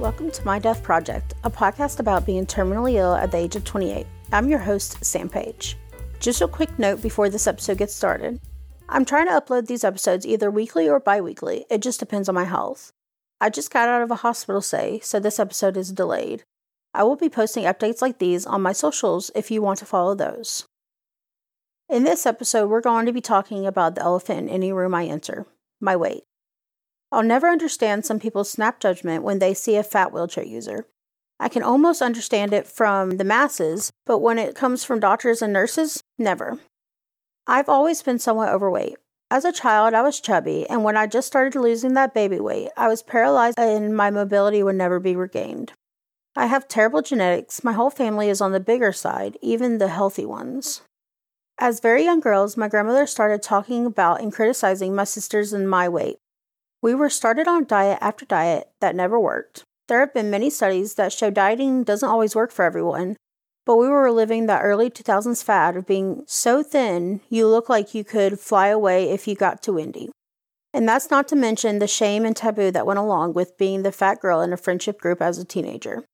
Welcome to My Death Project, a podcast about being terminally ill at the age of 28. I'm your host, Sam Paige. Just a quick note before this episode gets started. I'm trying to upload these episodes either weekly or bi weekly, it just depends on my health. I just got out of a hospital stay, so this episode is delayed. I will be posting updates like these on my socials if you want to follow those. In this episode, we're going to be talking about the elephant in any room I enter my weight. I'll never understand some people's snap judgment when they see a fat wheelchair user. I can almost understand it from the masses, but when it comes from doctors and nurses, never. I've always been somewhat overweight. As a child, I was chubby, and when I just started losing that baby weight, I was paralyzed and my mobility would never be regained. I have terrible genetics. My whole family is on the bigger side, even the healthy ones. As very young girls, my grandmother started talking about and criticizing my sisters and my weight. We were started on diet after diet that never worked. There have been many studies that show dieting doesn't always work for everyone, but we were living that early 2000s fad of being so thin you look like you could fly away if you got too windy. And that's not to mention the shame and taboo that went along with being the fat girl in a friendship group as a teenager.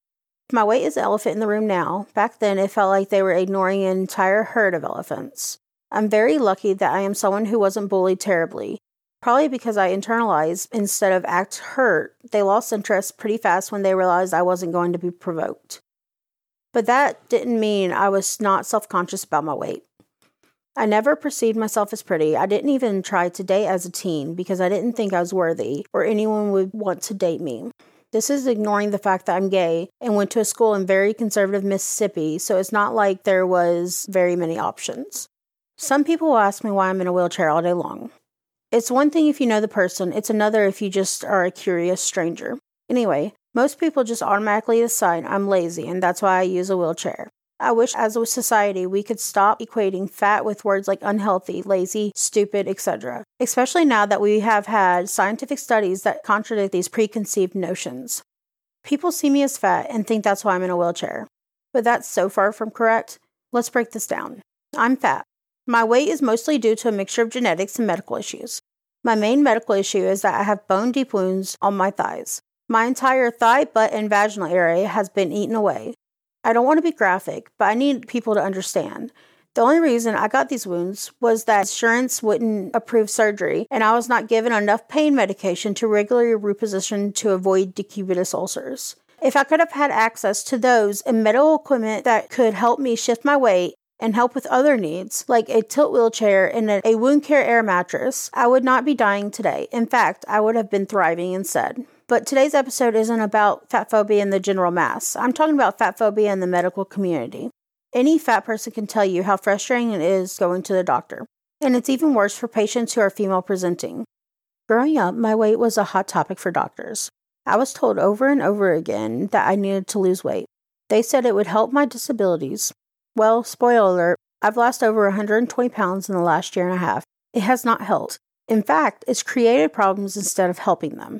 My weight is the elephant in the room now. Back then, it felt like they were ignoring an entire herd of elephants. I'm very lucky that I am someone who wasn't bullied terribly, Probably because I internalized instead of act hurt, they lost interest pretty fast when they realized I wasn't going to be provoked. But that didn't mean I was not self conscious about my weight. I never perceived myself as pretty. I didn't even try to date as a teen because I didn't think I was worthy or anyone would want to date me. This is ignoring the fact that I'm gay and went to a school in very conservative Mississippi, so it's not like there was very many options. Some people will ask me why I'm in a wheelchair all day long. It's one thing if you know the person, it's another if you just are a curious stranger. Anyway, most people just automatically decide I'm lazy and that's why I use a wheelchair. I wish as a society we could stop equating fat with words like unhealthy, lazy, stupid, etc. Especially now that we have had scientific studies that contradict these preconceived notions. People see me as fat and think that's why I'm in a wheelchair. But that's so far from correct. Let's break this down. I'm fat. My weight is mostly due to a mixture of genetics and medical issues. My main medical issue is that I have bone deep wounds on my thighs. My entire thigh, butt, and vaginal area has been eaten away. I don't want to be graphic, but I need people to understand. The only reason I got these wounds was that insurance wouldn't approve surgery, and I was not given enough pain medication to regularly reposition to avoid decubitus ulcers. If I could have had access to those and medical equipment that could help me shift my weight, and help with other needs, like a tilt wheelchair and a, wound care air mattress, I would not be dying today. In fact, I would have been thriving instead. But today's episode isn't about fat phobia in the general mass. I'm talking about fat phobia in the medical community. Any fat person can tell you how frustrating it is going to the doctor. And it's even worse for patients who are female presenting. Growing up, my weight was a hot topic for doctors. I was told over and over again that I needed to lose weight. They said it would help my disabilities, well, spoiler alert, I've lost over 120 pounds in the last year and a half. It has not helped. In fact, it's created problems instead of helping them.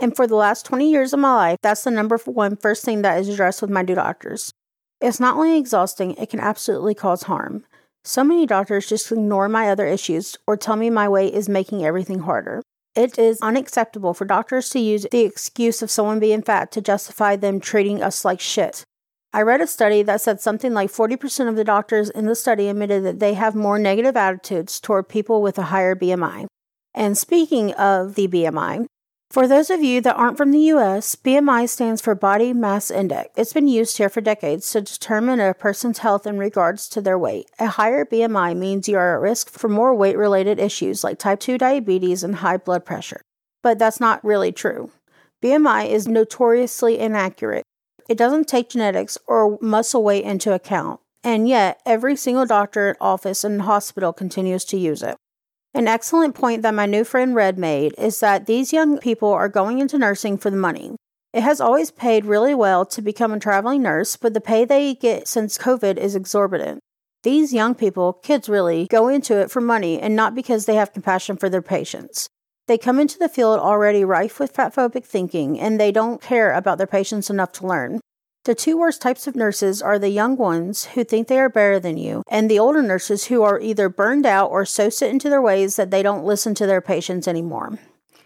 And for the last 20 years of my life, that's the number one first thing that is addressed with my new doctors. It's not only exhausting, it can absolutely cause harm. So many doctors just ignore my other issues or tell me my weight is making everything harder. It is unacceptable for doctors to use the excuse of someone being fat to justify them treating us like shit. I read a study that said something like 40% of the doctors in the study admitted that they have more negative attitudes toward people with a higher BMI. And speaking of the BMI, for those of you that aren't from the US, BMI stands for Body Mass Index. It's been used here for decades to determine a person's health in regards to their weight. A higher BMI means you are at risk for more weight related issues like type 2 diabetes and high blood pressure. But that's not really true. BMI is notoriously inaccurate. It doesn't take genetics or muscle weight into account, and yet every single doctor, office, and hospital continues to use it. An excellent point that my new friend Red made is that these young people are going into nursing for the money. It has always paid really well to become a traveling nurse, but the pay they get since COVID is exorbitant. These young people, kids really, go into it for money and not because they have compassion for their patients. They come into the field already rife with fatphobic thinking, and they don't care about their patients enough to learn. The two worst types of nurses are the young ones who think they are better than you, and the older nurses who are either burned out or so set into their ways that they don't listen to their patients anymore.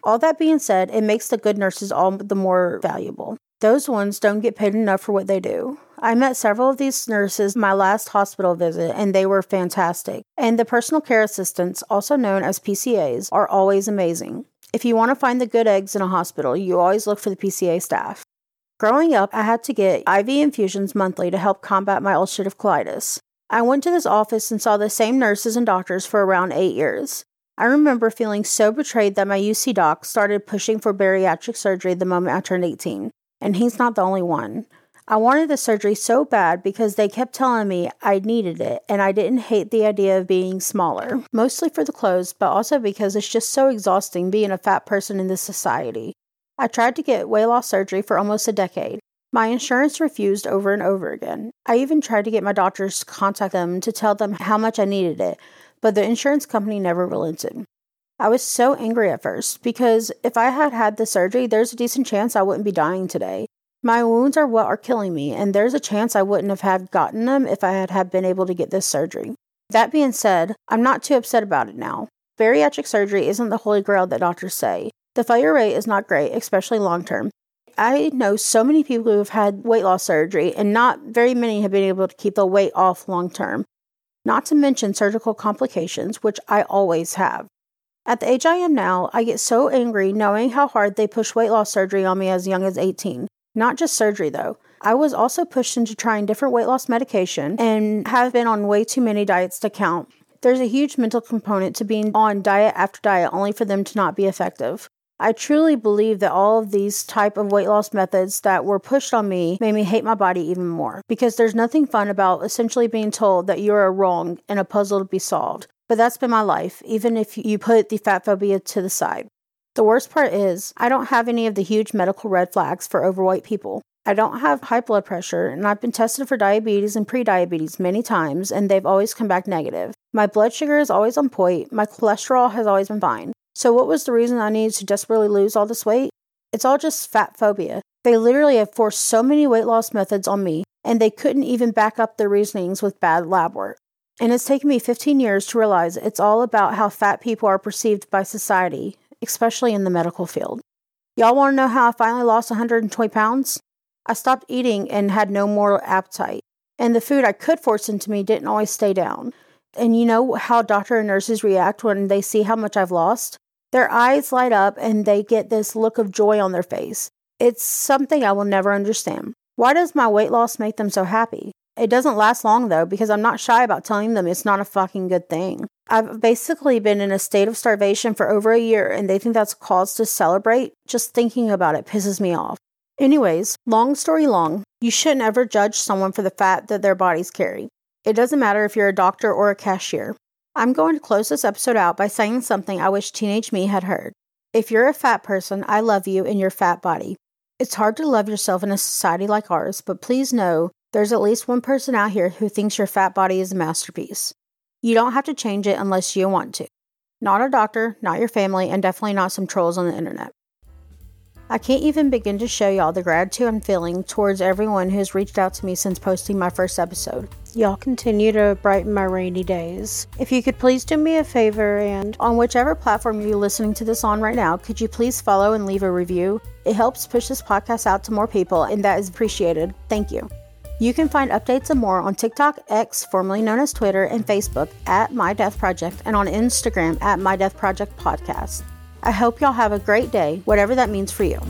All that being said, it makes the good nurses all the more valuable. Those ones don't get paid enough for what they do. I met several of these nurses my last hospital visit, and they were fantastic. And the personal care assistants, also known as PCAs, are always amazing. If you want to find the good eggs in a hospital, you always look for the PCA staff. Growing up, I had to get IV infusions monthly to help combat my ulcerative colitis. I went to this office and saw the same nurses and doctors for around eight years. I remember feeling so betrayed that my UC doc started pushing for bariatric surgery the moment I turned 18, and he's not the only one. I wanted the surgery so bad because they kept telling me I needed it, and I didn't hate the idea of being smaller, mostly for the clothes, but also because it's just so exhausting being a fat person in this society. I tried to get weight loss surgery for almost a decade. My insurance refused over and over again. I even tried to get my doctors to contact them to tell them how much I needed it, but the insurance company never relented. I was so angry at first because if I had had the surgery, there's a decent chance I wouldn't be dying today. My wounds are what are killing me, and there's a chance I wouldn't have had gotten them if I had, had been able to get this surgery. That being said, I'm not too upset about it now. Bariatric surgery isn't the holy grail that doctors say. The failure rate is not great, especially long term. I know so many people who have had weight loss surgery, and not very many have been able to keep the weight off long term. Not to mention surgical complications, which I always have. At the age I am now, I get so angry knowing how hard they push weight loss surgery on me as young as 18. Not just surgery, though. I was also pushed into trying different weight loss medication and have been on way too many diets to count. There's a huge mental component to being on diet after diet only for them to not be effective. I truly believe that all of these type of weight loss methods that were pushed on me made me hate my body even more because there's nothing fun about essentially being told that you are wrong and a puzzle to be solved. But that's been my life, even if you put the fat phobia to the side. The worst part is, I don't have any of the huge medical red flags for overweight people. I don't have high blood pressure, and I've been tested for diabetes and prediabetes many times, and they've always come back negative. My blood sugar is always on point, my cholesterol has always been fine. So, what was the reason I needed to desperately lose all this weight? It's all just fat phobia. They literally have forced so many weight loss methods on me, and they couldn't even back up their reasonings with bad lab work. And it's taken me 15 years to realize it's all about how fat people are perceived by society, especially in the medical field. Y'all want to know how I finally lost 120 pounds? I stopped eating and had no more appetite. And the food I could force into me didn't always stay down. And you know how doctor and nurses react when they see how much I've lost? Their eyes light up and they get this look of joy on their face. It's something I will never understand. Why does my weight loss make them so happy? It doesn't last long though because I'm not shy about telling them it's not a fucking good thing. I've basically been in a state of starvation for over a year and they think that's cause to celebrate. Just thinking about it pisses me off. Anyways, long story long, you shouldn't ever judge someone for the fat that their bodies carry. It doesn't matter if you're a doctor or a cashier. I'm going to close this episode out by saying something I wish teenage me had heard. If you're a fat person, I love you in your fat body. It's hard to love yourself in a society like ours, but please know there's at least one person out here who thinks your fat body is a masterpiece. You don't have to change it unless you want to. Not a doctor, not your family, and definitely not some trolls on the internet. I can't even begin to show y'all the gratitude I'm feeling towards everyone who's reached out to me since posting my first episode. Y'all continue to brighten my rainy days. If you could please do me a favor and on whichever platform you're listening to this on right now, could you please follow and leave a review? It helps push this podcast out to more people, and that is appreciated. Thank you. You can find updates and more on TikTok, X, formerly known as Twitter, and Facebook at My Death Project, and on Instagram at My Death Project Podcast. I hope y'all have a great day, whatever that means for you.